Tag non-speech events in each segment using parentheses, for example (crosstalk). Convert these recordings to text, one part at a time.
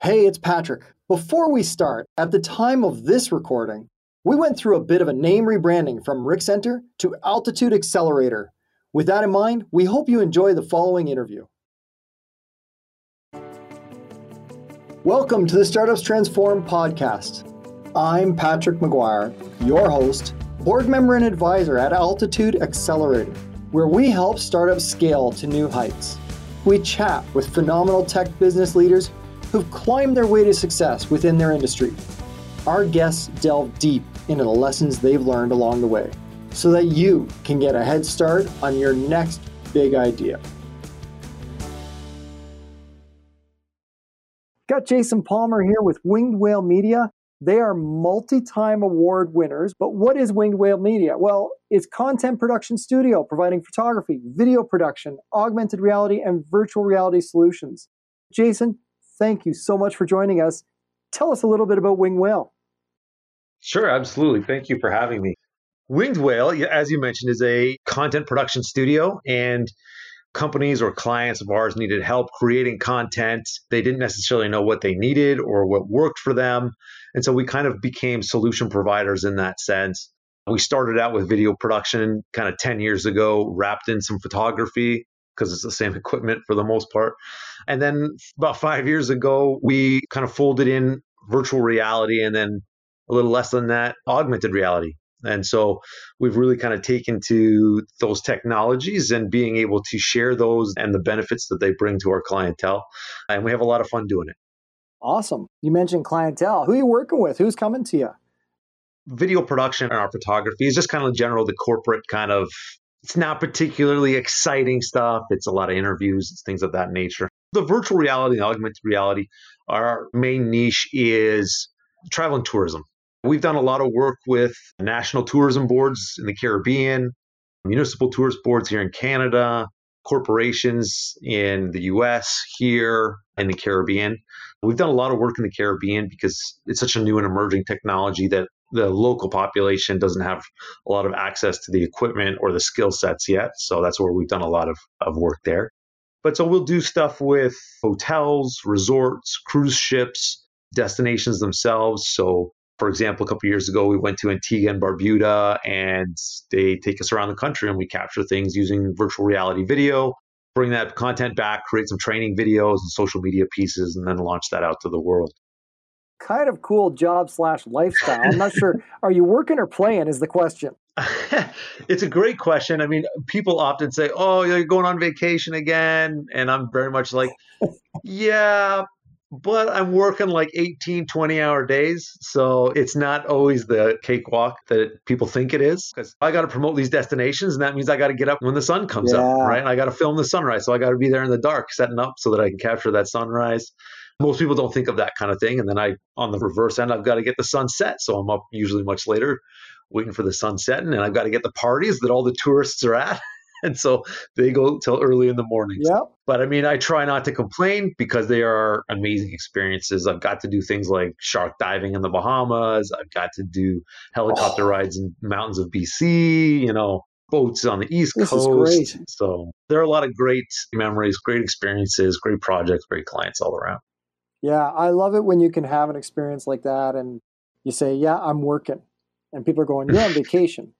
Hey, it's Patrick. Before we start, at the time of this recording, we went through a bit of a name rebranding from RIC Centre to Altitude Accelerator. With that in mind, we hope you enjoy the following interview. Welcome to the Startups Transform podcast. I'm Patrick McGuire, your host, board member and advisor at Altitude Accelerator, where we help startups scale to new heights. We chat with phenomenal tech business leaders who've climbed their way to success within their industry. Our guests delve deep into the lessons they've learned along the way so that you can get a head start on your next big idea. Got Jason Palmer here with Winged Whale Media. They are multi time award winners. But what is Winged Whale Media? Well, it's content production studio providing photography, video production, augmented reality, and virtual reality solutions. Jason, thank you so much for joining us. Tell us a little bit about Winged Whale. Sure, absolutely. Thank you for having me. Winged Whale, as you mentioned, is a content production studio, and companies or clients of ours needed help creating content. They didn't necessarily know what they needed or what worked for them. And so we kind of became solution providers in that sense. We started out with video production kind of 10 years ago, wrapped in some photography because it's the same (laughs) equipment for the most part. And then about five years ago, we kind of folded in virtual reality and then a little less than that, augmented reality. And so we've really kind of taken to those technologies and being able to share those and the benefits that they bring to our clientele. And we have a lot of fun doing it. Awesome. You mentioned clientele. Who are you working with? Who's coming to you? Video production and our photography is just kind of general, the corporate kind of, it's not particularly exciting stuff. It's a lot of interviews, it's things of that nature. The virtual reality and augmented reality, our main niche is travel and tourism. We've done a lot of work with national tourism boards in the Caribbean, municipal tourist boards here in Canada, corporations in the US, here in the Caribbean. We've done a lot of work in the Caribbean because it's such a new and emerging technology that the local population doesn't have a lot of access to the equipment or the skill sets yet. So that's where we've done a lot of, of work there. But so we'll do stuff with hotels, resorts, cruise ships, destinations themselves. So for example, a couple years ago, we went to Antigua and Barbuda, and they take us around the country and we capture things using virtual reality video, bring that content back, create some training videos and social media pieces, and then launch that out to the world. Kind of cool job slash lifestyle. I'm not sure. (laughs) Are you working or playing? Is the question. (laughs) it's a great question. I mean, people often say, "Oh, you're going on vacation again," and I'm very much like, "Yeah, but I'm working like 18, 20 hour days. So it's not always the cakewalk that people think it is. Because I got to promote these destinations, and that means I got to get up when the sun comes yeah. up, right? And I got to film the sunrise. So I got to be there in the dark, setting up so that I can capture that sunrise. Most people don't think of that kind of thing. And then I, on the reverse end, I've got to get the sunset. So I'm up usually much later waiting for the sun setting, and I've got to get the parties that all the tourists are at. (laughs) and so they go till early in the morning. Yeah. But I mean, I try not to complain because they are amazing experiences. I've got to do things like shark diving in the Bahamas. I've got to do helicopter oh. rides in mountains of BC. You know, boats on the East this Coast. So there are a lot of great memories, great experiences, great projects, great clients all around. Yeah, I love it when you can have an experience like that and you say, "Yeah, I'm working," and people are going, "You're on (laughs) vacation."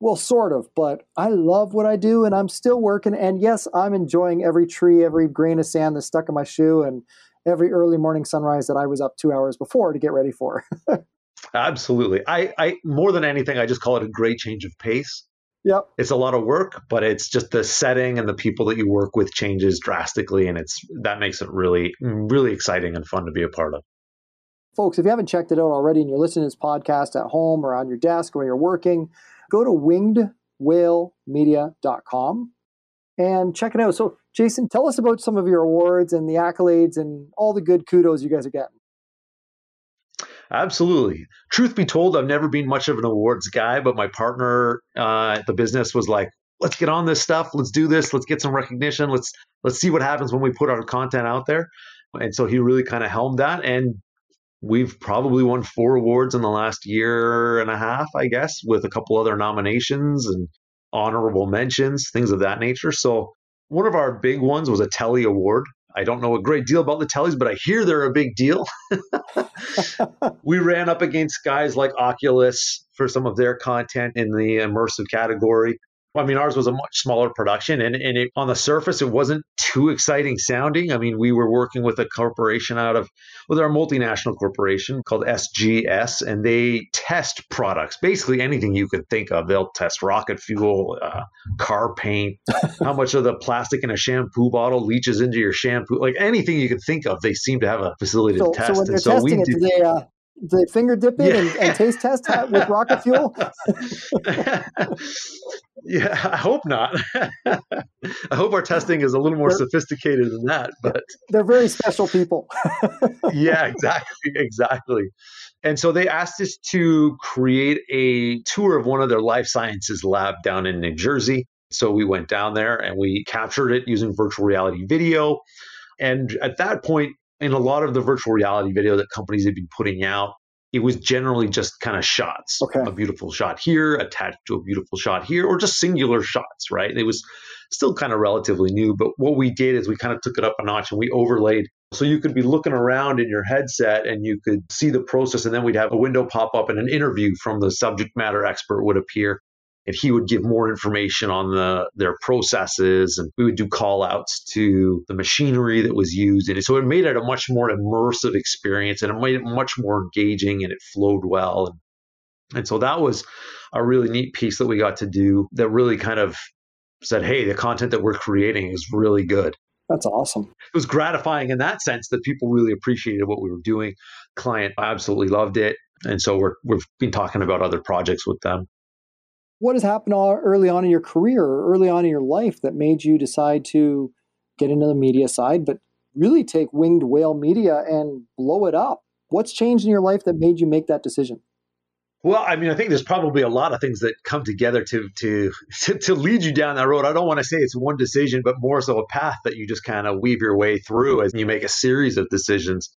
Well, sort of, but I love what I do and I'm still working. And yes, I'm enjoying every tree, every grain of sand that's stuck in my shoe, and every early morning sunrise that I was up two hours before to get ready for. (laughs) Absolutely. I, I more than anything, I just call it a great change of pace. Yep. It's a lot of work, but it's just the setting and the people that you work with changes drastically. And it's that makes it really, really exciting and fun to be a part of. Folks, if you haven't checked it out already and you're listening to this podcast at home or on your desk or you're working, go to wingedwhalemedia.com and check it out. So, Jason, tell us about some of your awards and the accolades and all the good kudos you guys are getting. Absolutely. Truth be told, I've never been much of an awards guy, but my partner uh, at the business was like, "Let's get on this stuff. Let's do this. Let's get some recognition. Let's let's see what happens when we put our content out there." And so he really kind of helmed that, and we've probably won four awards in the last year and a half, I guess, with a couple other nominations and honorable mentions, things of that nature. So one of our big ones was a Telly Award. I don't know a great deal about the tellies, but I hear they're a big deal. (laughs) (laughs) we ran up against guys like Oculus for some of their content in the immersive category. I mean, ours was a much smaller production, and, and it, on the surface, it wasn't too exciting sounding. I mean, we were working with a corporation out of, well, they're a multinational corporation called SGS, and they test products, basically anything you could think of. They'll test rocket fuel, uh, car paint, (laughs) how much of the plastic in a shampoo bottle leaches into your shampoo, like anything you could think of. They seem to have a facility so, to test. So when they're so testing it, do, do they, uh, they finger dip it yeah. and, and, taste test with rocket fuel? (laughs) yeah, I hope not. (laughs) I hope our testing is a little more they're, sophisticated than that. But they're very special people. (laughs) yeah, exactly, exactly. And so they asked us to create a tour of one of their life sciences lab down in New Jersey. So we went down there and we captured it using virtual reality video. And at that point, in a lot of the virtual reality video that companies have been putting out, it was generally just kind of shots. Okay. A beautiful shot here attached to a beautiful shot here, or just singular shots, right? It was still kind of relatively new, but what we did is we kind of took it up a notch and we overlaid. So you could be looking around in your headset and you could see the process, and then we'd have a window pop up and an interview from the subject matter expert would appear and he would give more information on the their processes and we would do call outs to the machinery that was used and so it made it a much more immersive experience and it made it much more engaging and it flowed well and, and so that was a really neat piece that we got to do that really kind of said hey the content that we're creating is really good that's awesome. It was gratifying in that sense that people really appreciated what we were doing. Client absolutely loved it. And so we're, we've been talking about other projects with them what has happened early on in your career or early on in your life that made you decide to get into the media side, but really take Winged Whale Media and blow it up? What's changed in your life that made you make that decision? Well, I mean, I think there's probably a lot of things that come together to to to, (laughs) to lead you down that road. I don't want to say it's one decision, but more so a path that you just kind of weave your way through as you make a series of decisions.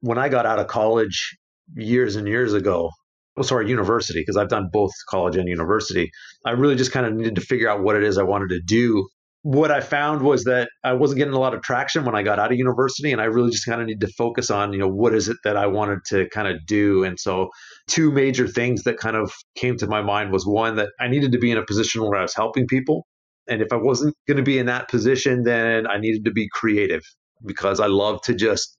When I got out of college years and years ago, oh, sorry, university, because I've done both college and university. I really just kind of needed to figure out what it is I wanted to do. What I found was that I wasn't getting a lot of traction when I got out of university, and I really just kind of needed to focus on, you know, what is it that I wanted to kind of do. And so, two major things that kind of came to my mind was one that I needed to be in a position where I was helping people. And if I wasn't going to be in that position, then I needed to be creative because I love to just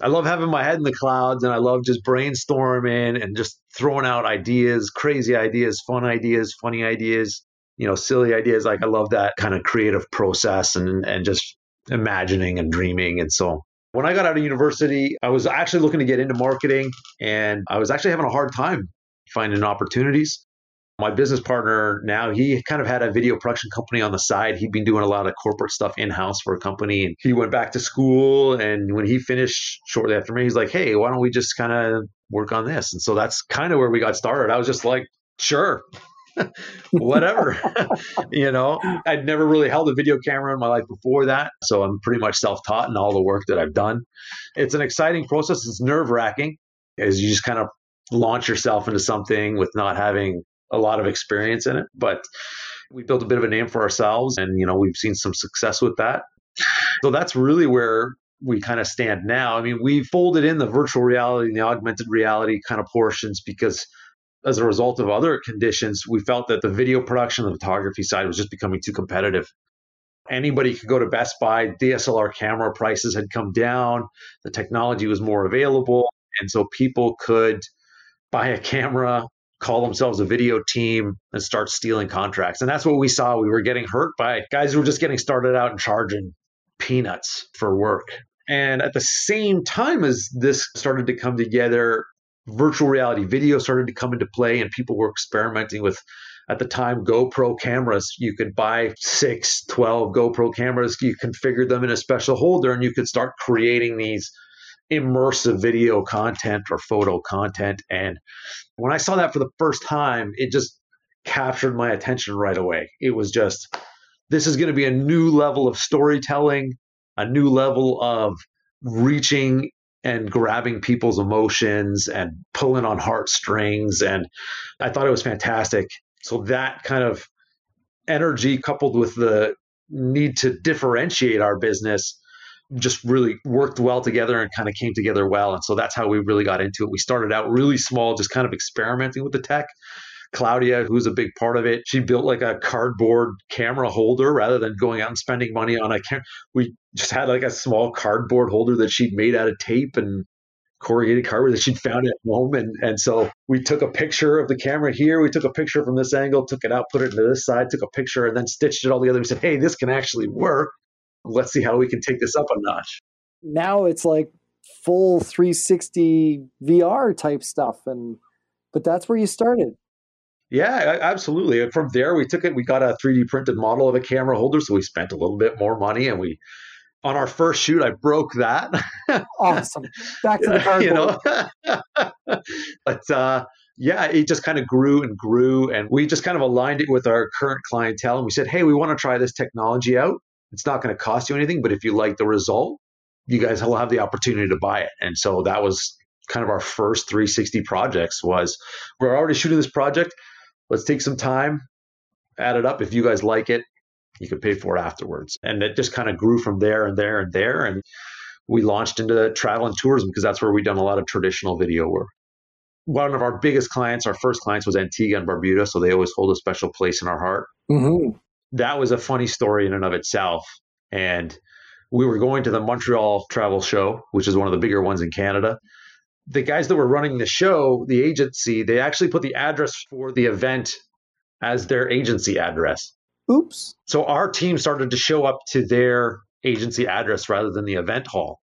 I love having my head in the clouds and I love just brainstorming and just throwing out ideas, crazy ideas, fun ideas, funny ideas, you know, silly ideas. Like I love that kind of creative process and and just imagining and dreaming. And so when I got out of university, I was actually looking to get into marketing and I was actually having a hard time finding opportunities my business partner now he kind of had a video production company on the side. He'd been doing a lot of corporate stuff in-house for a company and he went back to school and when he finished shortly after me he's like hey why don't we just kind of work on this? And so that's kind of where we got started. I was just like sure (laughs) whatever. (laughs) You know i'd never really held a video camera in my life before that so i'm pretty much self-taught in all the work that i've done. It's an exciting process. It's nerve-wracking as you just kind of launch yourself into something with not having a lot of experience in it, but we built a bit of a name for ourselves and you know we've seen some success with that. So that's really where we kind of stand now. I mean, we folded in the virtual reality and the augmented reality kind of portions because as a result of other conditions, we felt that the video production and the photography side was just becoming too competitive. Anybody could go to Best Buy, DSLR camera prices had come down, the technology was more available, and so people could buy a camera call themselves a video team and start stealing contracts. And that's what we saw. We were getting hurt by guys who were just getting started out and charging peanuts for work. And at the same time as this started to come together, virtual reality video started to come into play and people were experimenting with at the time GoPro cameras. You could buy six, 12 GoPro cameras, you configure them in a special holder, and you could start creating these immersive video content or photo content. And when I saw that for the first time, it just captured my attention right away. It was just, this is going to be a new level of storytelling, a new level of reaching and grabbing people's emotions and pulling on heartstrings. And I thought it was fantastic. So that kind of energy coupled with the need to differentiate our business just really worked well together and kind of came together well. And so that's how we really got into it. We started out really small, just kind of experimenting with the tech. Claudia, who's a big part of it, she built like a cardboard camera holder rather than going out and spending money on a camera. We just had like a small cardboard holder that she'd made out of tape and corrugated cardboard that she'd found at home. And, and so we took a picture of the camera here. We took a picture from this angle, took it out, put it into this side, took a picture, and then stitched it all together. We said, hey, this can actually work. Let's see how we can take this up a notch. Now it's like full 360 VR type stuff. And, but that's where you started. Yeah, absolutely. From there, we took it. We got a 3D printed model of a camera holder, so we spent a little bit more money, and we on our first shoot, I broke that. (laughs) awesome. Back to the cardboard. (laughs) you know? (laughs) but uh, yeah, it just kind of grew and grew, and we just kind of aligned it with our current clientele, and we said, hey, we want to try this technology out. It's not going to cost you anything, but if you like the result, you guys will have the opportunity to buy it. And so that was kind of our first 360 projects. Was we're already shooting this project let's take some time, add it up. If you guys like it, you can pay for it afterwards. And it just kind of grew from there and there and there. And we launched into travel and tourism because that's where we've done a lot of traditional video work. One of our biggest clients, our first clients, was Antigua and Barbuda. So they always hold a special place in our heart. Mm-hmm. That was a funny story in and of itself. And we were going to the Montreal Travel Show, which is one of the bigger ones in Canada the guys that were running the show, the agency, they actually put the address for the event as their agency address. Oops. So our team started to show up to their agency address rather than the event hall.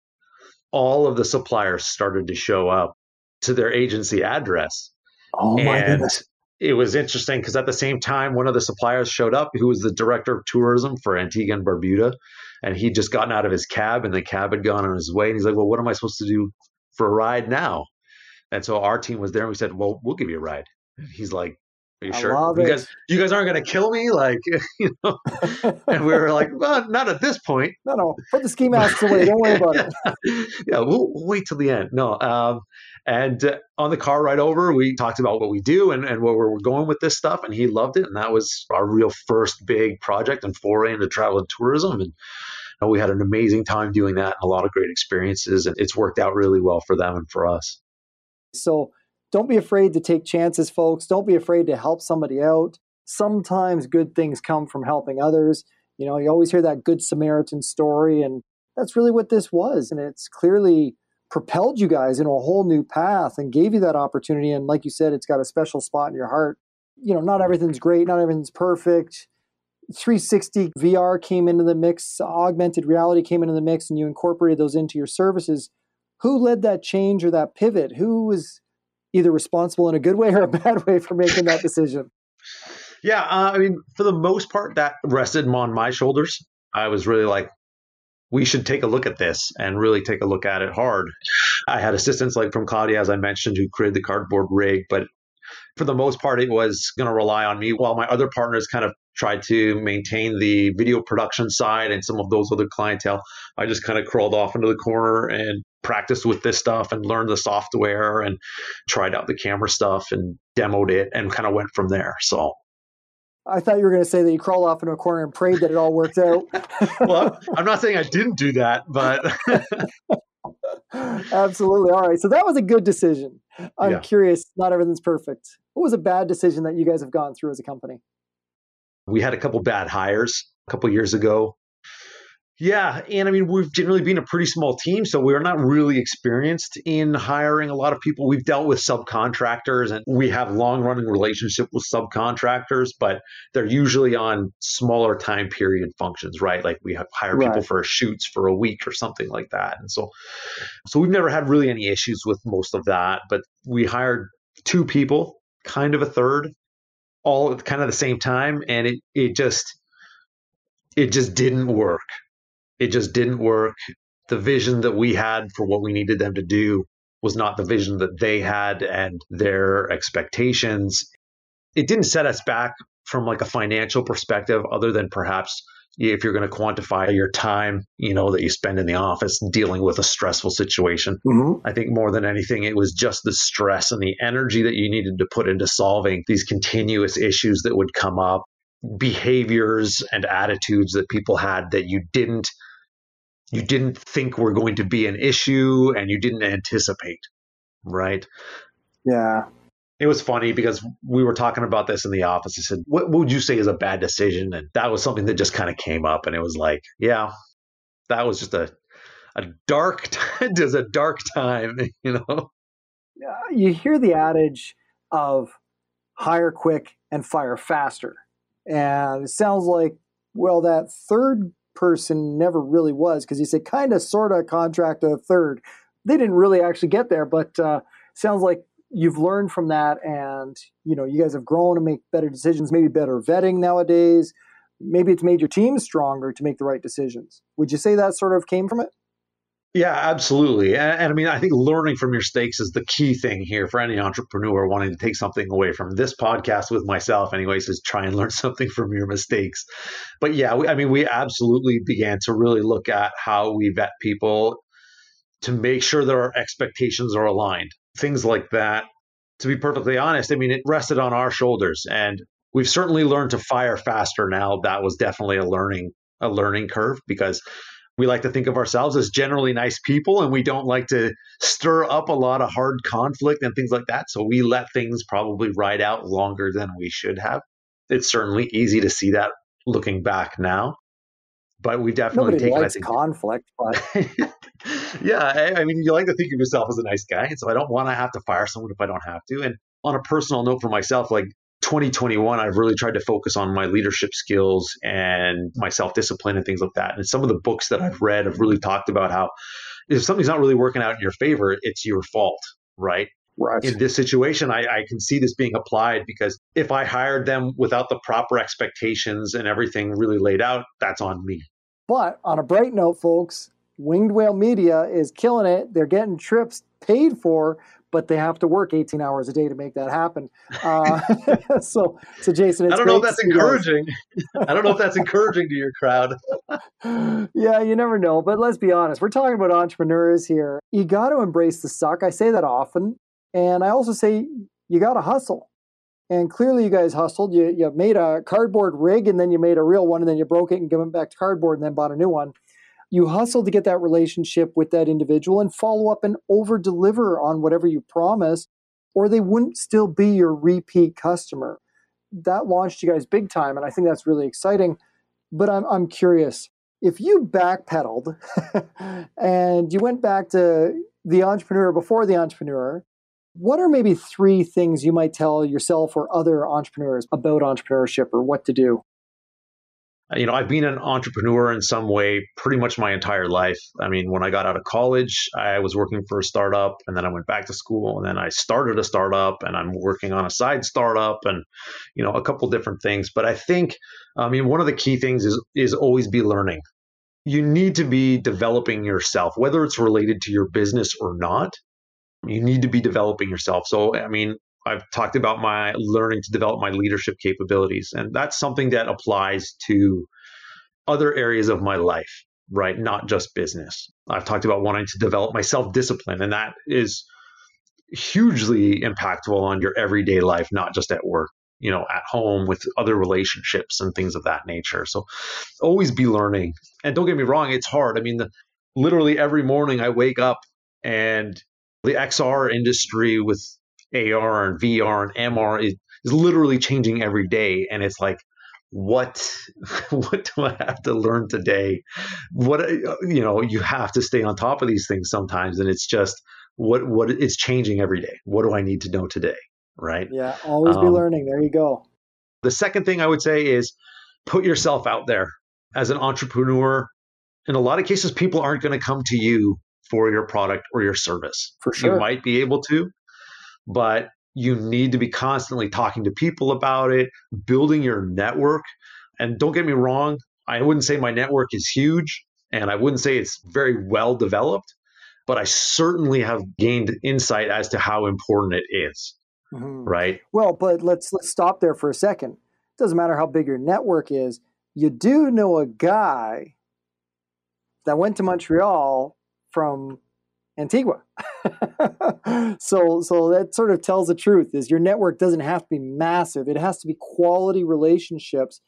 All of the suppliers started to show up to their agency address. Oh my and goodness. It was interesting because at the same time, one of the suppliers showed up who was the director of tourism for Antigua and Barbuda. And he'd just gotten out of his cab and the cab had gone on his way. And he's like, Well, what am I supposed to do for a ride now. And so our team was there and we said, well, we'll give you a ride. And he's like, are you I sure? You guys, you guys aren't going to kill me? Like, (laughs) you know, (laughs) and we were like, well, not at this point. No, no, put the ski masks away. Don't worry about it. (laughs) yeah, we'll, we'll, wait till the end. No. Um, and uh, on the car ride over, we talked about what we do and, and where we're going with this stuff. And he loved it. And that was our real first big project and foray into travel and tourism. And we had an amazing time doing that and a lot of great experiences. And it's worked out really well for them and for us. So don't be afraid to take chances, folks. Don't be afraid to help somebody out. Sometimes good things come from helping others. You know, you always hear that Good Samaritan story, and that's really what this was. And it's clearly propelled you guys into a whole new path and gave you that opportunity. And like you said, it's got a special spot in your heart. You know, not everything's great, not everything's perfect. 360 VR came into the mix, augmented reality came into the mix, and you incorporated those into your services. Who led that change or that pivot? Who was either responsible in a good way or a bad way for making that decision? Yeah, uh, I mean, for the most part, that rested on my shoulders. I was really like, we should take a look at this and really take a look at it hard. I had assistance like from Claudia, as I mentioned, who created the cardboard rig, but for the most part, it was going to rely on me while my other partners kind of tried to maintain the video production side and some of those other clientele. I just kind of crawled off into the corner and practiced with this stuff and learned the software and tried out the camera stuff and demoed it and kind of went from there. So I thought you were going to say that you crawled off into a corner and prayed that it all worked out. (laughs) well, I'm not saying I didn't do that, but (laughs) Absolutely. All right. So that was a good decision. I'm yeah. curious, not everything's perfect. What was a bad decision that you guys have gone through as a company? We had a couple bad hires a couple years ago. Yeah, and I mean we've generally been a pretty small team, so we're not really experienced in hiring a lot of people. We've dealt with subcontractors, and we have long-running relationship with subcontractors, but they're usually on smaller time period functions, right? Like we have hire right. people for shoots for a week or something like that, and so so we've never had really any issues with most of that. But we hired two people, kind of a third, all at kind of the same time, and it it just it just didn't work it just didn't work. The vision that we had for what we needed them to do was not the vision that they had and their expectations. It didn't set us back from like a financial perspective other than perhaps if you're going to quantify your time, you know, that you spend in the office dealing with a stressful situation. Mm-hmm. I think more than anything, it was just the stress and the energy that you needed to put into solving these continuous issues that would come up, behaviors and attitudes that people had that you didn't you didn't think were going to be an issue and you didn't anticipate, right? Yeah. It was funny because we were talking about this in the office. I said, what, what would you say is a bad decision? And that was something that just kind of came up. And it was like, yeah, that was just a, a dark, (laughs) just a dark time, (laughs) you know? You hear the adage of hire quick and fire faster. And it sounds like, well, that third person never really was because you say kind of, sort of contract a third. They didn't really actually get there, but uh, sounds like you've learned from that and you know you guys have grown and make better decisions maybe better vetting nowadays maybe it's made your team stronger to make the right decisions would you say that sort of came from it yeah, absolutely. And, and, I mean, I think learning from your mistakes is the key thing here for any entrepreneur wanting to take something away from this podcast with myself, anyways, is try and learn (laughs) something from your mistakes. But yeah, we, I mean, we absolutely began to really look at how we vet people to make sure that our expectations are aligned. Things like that. To be perfectly honest, I mean, it rested on our shoulders and we've certainly learned to fire faster now. That was definitely a learning a learning curve because we like to think of ourselves as generally nice people and we don't like to stir up a lot of hard conflict and things like that. So we let things probably ride out longer than we should have. It's certainly easy to see that looking back now. But we definitely Nobody taken likes think, conflict, but (laughs) yeah, I, I mean, you like to think of yourself as a nice guy, and so I don't want to have to fire someone if I don't have to. And on a personal note for myself, like 2021, I've really tried to focus on my leadership skills and my self discipline and things like that. And some of the books that I've read have really talked about how if something's not really working out in your favor, it's your fault, right? Right. In this situation, I, I, can see this being applied because if I hired them without the proper expectations and everything really laid out, that's on me. But on a bright note, folks, Winged Whale Media is killing it. They're getting trips paid for but they have to work 18 hours a day to make that happen. Uh, (laughs) so, so Jason, I don't know if that's encouraging. I don't know if that's encouraging to your crowd. (laughs) yeah, you never know. But let's be honest, we're talking about entrepreneurs here. You got to embrace the suck. I say that often, and I also say you got to hustle. And clearly, you guys hustled. You you made a cardboard rig, and then you made a real one, and then you broke it and gave it back to cardboard, and then bought a new one you hustle to get that relationship with that individual and follow up and over deliver on whatever you promise, or they wouldn't still be your repeat customer. That launched you guys big time, and I think that's really exciting. But I'm, I'm curious if you backpedaled (laughs) and you went back to the entrepreneur before the entrepreneur, what are maybe three things you might tell yourself or other entrepreneurs about entrepreneurship or what to do? You know, I've been an entrepreneur in some way pretty much my entire life. I mean, when I got out of college, I was working for a startup and then I went back to school and then I started a startup and I'm working on a side startup and, you know, a couple different things. But I think, I mean, one of the key things is, is always be learning. You need to be developing yourself, whether it's related to your business or not. You need to be developing yourself. So, I mean, I've talked about my learning to develop my leadership capabilities. And that's something that applies to other areas of my life, right? Not just business. I've talked about wanting to develop my self discipline, and that is hugely impactful on your everyday life, not just at work, you know, at home with other relationships and things of that nature. So always be learning. And don't get me wrong, it's hard. I mean, the, literally every morning I wake up and the XR industry with AR and VR and MR is, is literally changing every day. And it's like, what (laughs) what do I have to learn today? What you know, you have to stay on top of these things sometimes, and it's just what what it's changing every day. What do I need to know today? Right? Yeah, always um, be learning. There you go. The second thing I would say is put yourself out there as an entrepreneur. In a lot of cases, people aren't going to come to you for your product or your service. For sure. You might be able to, but you need to be constantly talking to people about it, building your network. And don't get me wrong, I wouldn't say my network is huge and I wouldn't say it's very well developed, but I certainly have gained insight as to how important it is. Mm-hmm. Right. Well, but let's let's stop there for a second. It doesn't matter how big your network is. You do know a guy that went to Montreal from Antigua. (laughs) (laughs) so so that sort of tells the truth is your network doesn't have to be massive. It has to be quality relationships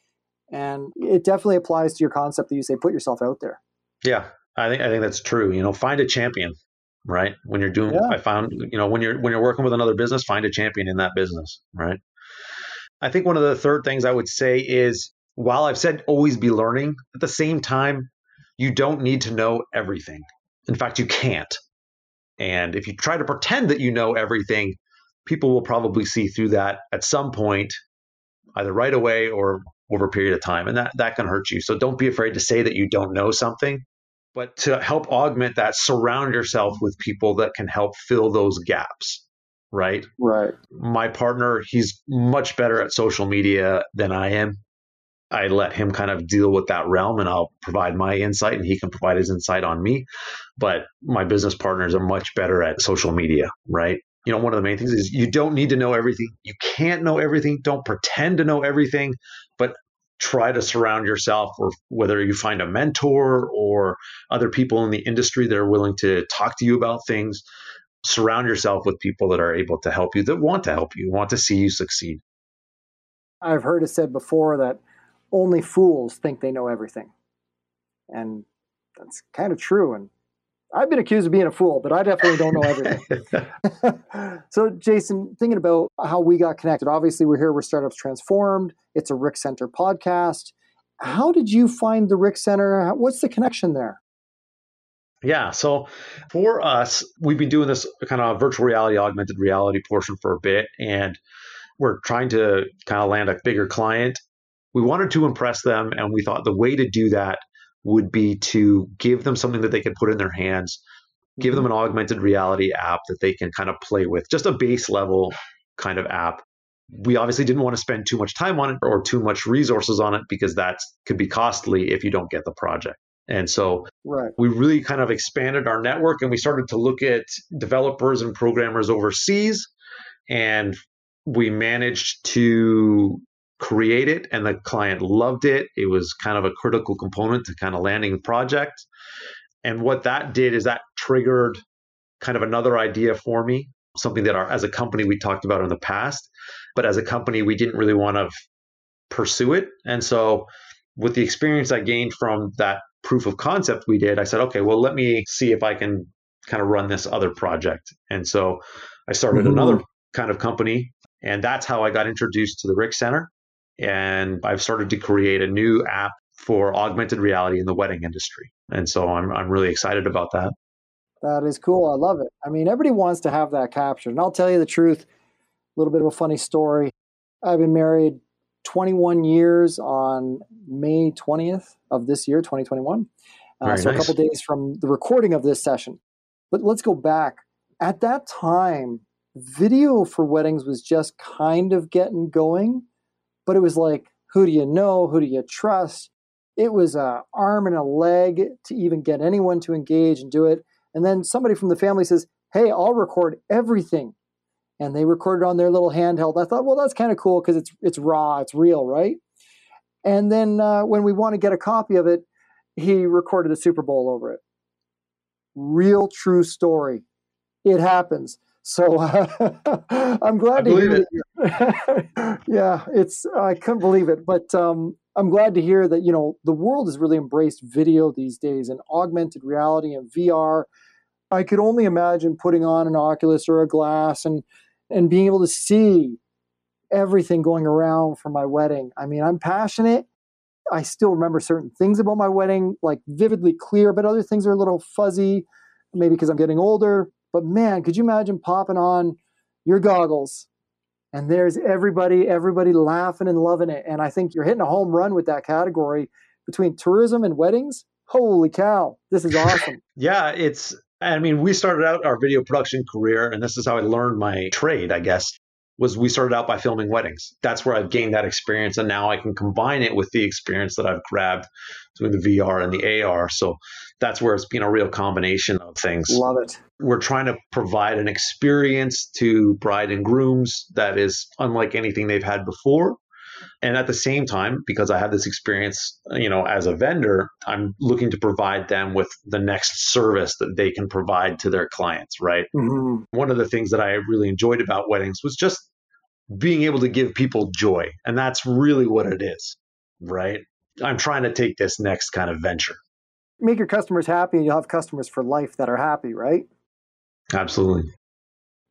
and it definitely applies to your concept that you say put yourself out there. Yeah. I think I think that's true. You know, find a champion, right? When you're doing, Yeah. I found, you know, when you're when you're working with another business, find a champion in that business, right? I think one of the third things I would say is while I've said always be learning, at the same time, you don't need to know everything. In fact, you can't. And if you try to pretend that you know everything, people will probably see through that at some point, either right away or over a period of time. And that, that can hurt you. So don't be afraid to say that you don't know something. But to help augment that, surround yourself with people that can help fill those gaps, right? Right. My partner, he's much better at social media than I am. I let him kind of deal with that realm and I'll provide my insight and he can provide his insight on me. But my business partners are much better at social media, right? You know, one of the main things is you don't need to know everything. You can't know everything. Don't pretend to know everything, but try to surround yourself or whether you find a mentor or other people in the industry that are willing to talk to you about things surround yourself with people that are able to help you that want to help you want to see you succeed I've heard it said before that only fools think they know everything. And that's kind of true. And I've been accused of being a fool, but I definitely don't know everything. (laughs) (laughs) so, Jason, thinking about how we got connected, obviously we're here, we're Startups Transformed. It's a RIC Centre podcast. How did you find the RIC Centre? What's the connection there? Yeah. So for us, we've been doing this kind of virtual reality, augmented reality portion for a bit, and we're trying to kind of land a bigger client. We wanted to impress them, and we thought the way to do that would be to give them something that they could put in their hands, give them mm-hmm. an augmented reality app that they can kind of play with, just a base level kind of app. We obviously didn't want to spend too much time on it or too much resources on it because that could be costly if you don't get the project. And so right. we really kind of expanded our network and we started to look at developers and programmers overseas. And we managed to create it and the client loved it. It was kind of a critical component to kind of landing the project. And what that did is that triggered kind of another idea for me, something that our, as a company we talked about in the past, but as a company we didn't really want to pursue it. And so with the experience I gained from that proof of concept we did, I said, okay, well, let me see if I can kind of run this other project. And so I started mm-hmm. another kind of company. And that's how I got introduced to the RIC Centre. And I've started to create a new app for augmented reality in the wedding industry. And so I'm, I'm really excited about that. That is cool. I love it. I mean, everybody wants to have that captured. And I'll tell you the truth, a little bit of a funny story. I've been married 21 years on May 20th of this year, 2021. Uh, so nice. a couple days from the recording of this session. But let's go back. At that time, video for weddings was just kind of getting going, but it was like, who do you know? Who do you trust? It was a arm and a leg to even get anyone to engage and do it. And then somebody from the family says, "Hey, I'll record everything." And they recorded on their little handheld. I thought, well, that's kind of cool because it's it's raw, it's real, right? And then uh, when we want to get a copy of it, he recorded the Super Bowl over it. Real, true story. It happens. So uh, (laughs) I'm glad I to hear it. (laughs) yeah, it's I couldn't believe it, but um, I'm glad to hear that you know the world has really embraced video these days and augmented reality and VR. I could only imagine putting on an Oculus or a glass and and being able to see everything going around for my wedding. I mean, I'm passionate. I still remember certain things about my wedding, like vividly clear, but other things are a little fuzzy, maybe because I'm getting older. But man, could you imagine popping on your goggles and there's everybody, everybody laughing and loving it. And I think you're hitting a home run with that category between tourism and weddings. Holy cow, this is awesome. (laughs) yeah, it's I mean, we started out our video production career, and this is how I learned my trade, I guess, was we started out by filming weddings. That's where I've gained that experience. And now I can combine it with the experience that I've grabbed doing the VR and the AR. So that's where it's been a real combination of things. Love it. We're trying to provide an experience to bride and grooms that is unlike anything they've had before. And at the same time, because I have this experience, you know, as a vendor, I'm looking to provide them with the next service that they can provide to their clients, right? Mm-hmm. One of the things that I really enjoyed about weddings was just being able to give people joy. And that's really what it is, right? I'm trying to take this next kind of venture. make your customers happy and you'll have customers for life that are happy, right? Absolutely.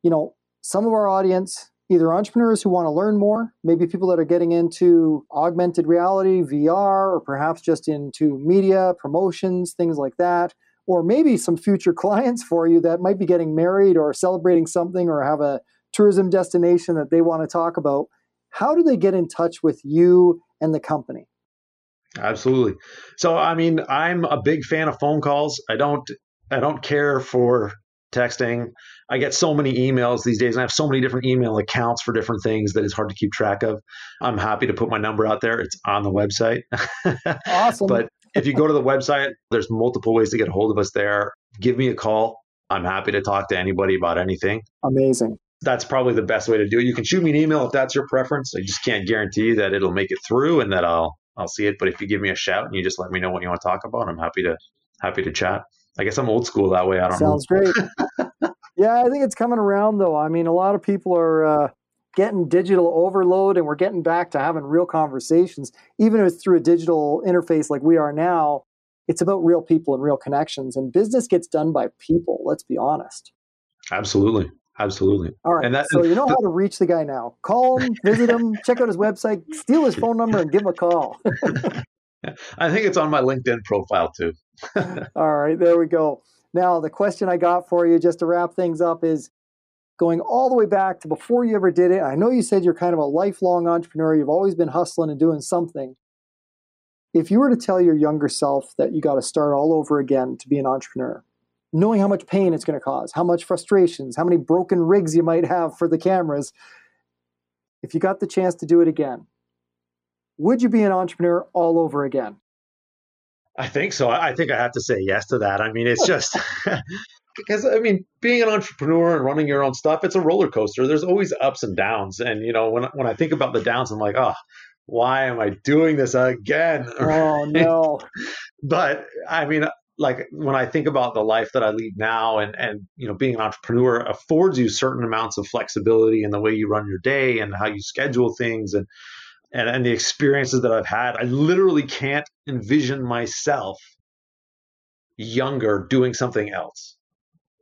You know, some of our audience, either entrepreneurs who want to learn more, maybe people that are getting into augmented reality, VR, or perhaps just into media, promotions, things like that, or maybe some future (laughs) clients for you that might be getting married or celebrating something or have a tourism destination that they want to talk about. How do they get in touch with you and the company? Absolutely. So I mean, I'm a big fan of phone calls. I don't I don't care for texting. I get so many emails these days, and I have so many different email accounts for different things that it's hard to keep track of. I'm happy to put my number out there. It's on the website. (laughs) Awesome. but if you go to the website, there's multiple ways to get a hold of us there. Give me a call. I'm happy to talk to anybody about anything. Amazing. That's probably the best way to do it. You can shoot me an email if that's your preference. I just can't guarantee that it'll make it through and that I'll I'll see it. But if you give me a shout and you just let me know what you want to talk about, I'm happy to happy to chat. I guess I'm old school that way. I don't Sounds know. great. (laughs) yeah, I think it's coming around though. I mean, a lot of people are uh, getting digital overload and we're getting back to having real conversations. Even if it's through a digital interface like we are now, it's about real people and real connections. And business gets done by people, let's be honest. Absolutely. Absolutely. All right. And that, so you know how to reach the guy now. Call him, (laughs) visit him, check out his website, steal his phone number, and give him a call. (laughs) I think it's on my LinkedIn profile too. (laughs) All right, there we go. Now, the question I got for you, just to wrap things up, is going all the way back to before you ever did it. I know you said you're kind of a lifelong entrepreneur, you've always been hustling and doing something. If you were to tell your younger self that you got to start all over again to be an entrepreneur, knowing how much pain it's going to cause, how much frustrations, how many broken rigs you might have for the cameras, if you got the chance to do it again, would you be an entrepreneur all over again? I think so. I think I have to say yes to that. I mean, it's just (laughs) because I mean, being an entrepreneur and running your own stuff, it's a roller coaster. There's always ups and downs. And you know, when when I think about the downs, I'm like, oh, why am I doing this again? (laughs) Oh no. but I mean, like when I think about the life that I lead now and and you know being an entrepreneur affords you certain amounts of flexibility in the way you run your day and how you schedule things and and, and the experiences that I've had, I literally can't envision myself younger doing something else.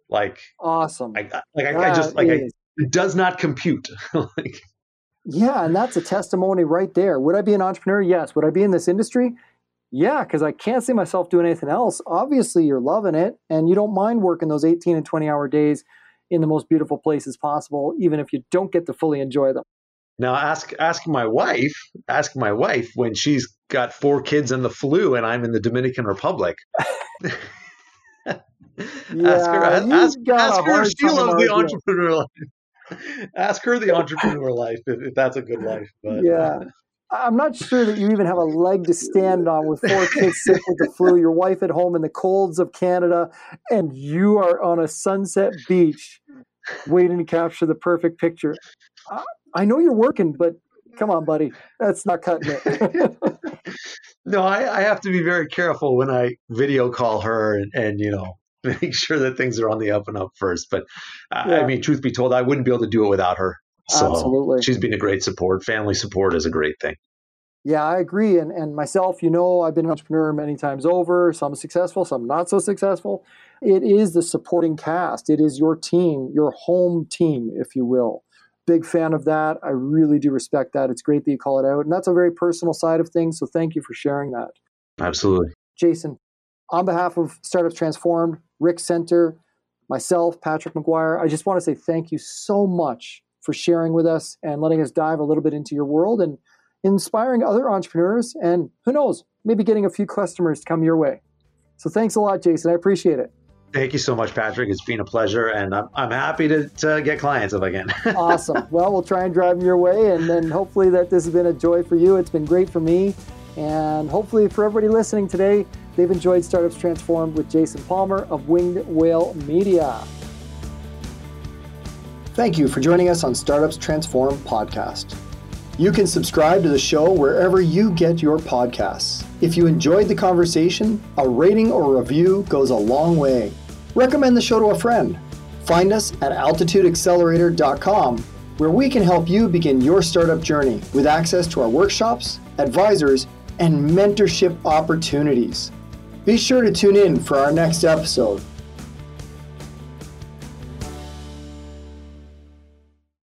Like awesome. I, like I, I, just like I, it does not compute. (laughs) like yeah, and that's a testimony right there. Would I be an entrepreneur? Yes. Would I be in this industry? Yeah, because I can't see myself doing anything else. Obviously, you're loving it and you don't mind working those 18 and 20 hour days in the most beautiful places possible, even if you don't get to fully enjoy them. Now ask ask my wife, ask my wife when she's got four kids and the flu and I'm in the Dominican Republic. yeah, (laughs) ask her, ask, ask her if she loves the entrepreneur life. (laughs) ask her the entrepreneur life if, if, that's a good life. But. Yeah. I'm not sure that you even have a leg to stand on with four (laughs) kids sick with the flu, your wife at home in the colds of Canada, and you are on a sunset beach waiting to capture the perfect picture. I know you're working, but come on, buddy, that's not cutting it. (laughs) no, I, I, have to be very careful when I video call her and, and, you know (laughs) make sure that things are on the up and up first. But uh, yeah. I mean, truth be told, I wouldn't be able to do it without her. So Absolutely. she's been a great support. Family support is a great thing. Yeah, I agree. And and myself, you know, I've been an entrepreneur many times over. Some successful, some not so successful. It is the supporting cast. It is your team, your home team, if you will big fan of that. I really do respect that. It's great that you call it out. And that's a very personal side of things. So thank you for sharing that. Absolutely. Jason, on behalf of Startups Transformed, RIC Centre, myself, Patrick McGuire, I just want to say thank you so much for sharing with us and letting us dive a little bit into your world and inspiring other entrepreneurs and who knows, maybe getting a few customers to come your way. So thanks a lot, Jason. I appreciate it. Thank you so much, Patrick. It's been a pleasure, and I'm, I'm happy to, to get clients if I can. (laughs) awesome. Well, we'll try and drive them your way, and then hopefully that this has been a joy for you. It's been great for me, and hopefully for everybody listening today, they've enjoyed Startups Transformed with Jason Palmer of Winged Whale Media. Thank you for joining us on Startups Transform podcast. You can subscribe to the show wherever you get your podcasts. If you enjoyed the conversation, a rating or review goes a long way. Recommend the show to a friend. Find us at altitudeaccelerator.com, where we can help you begin your startup journey with access to our workshops, advisors, and mentorship opportunities. Be sure to tune in for our next episode.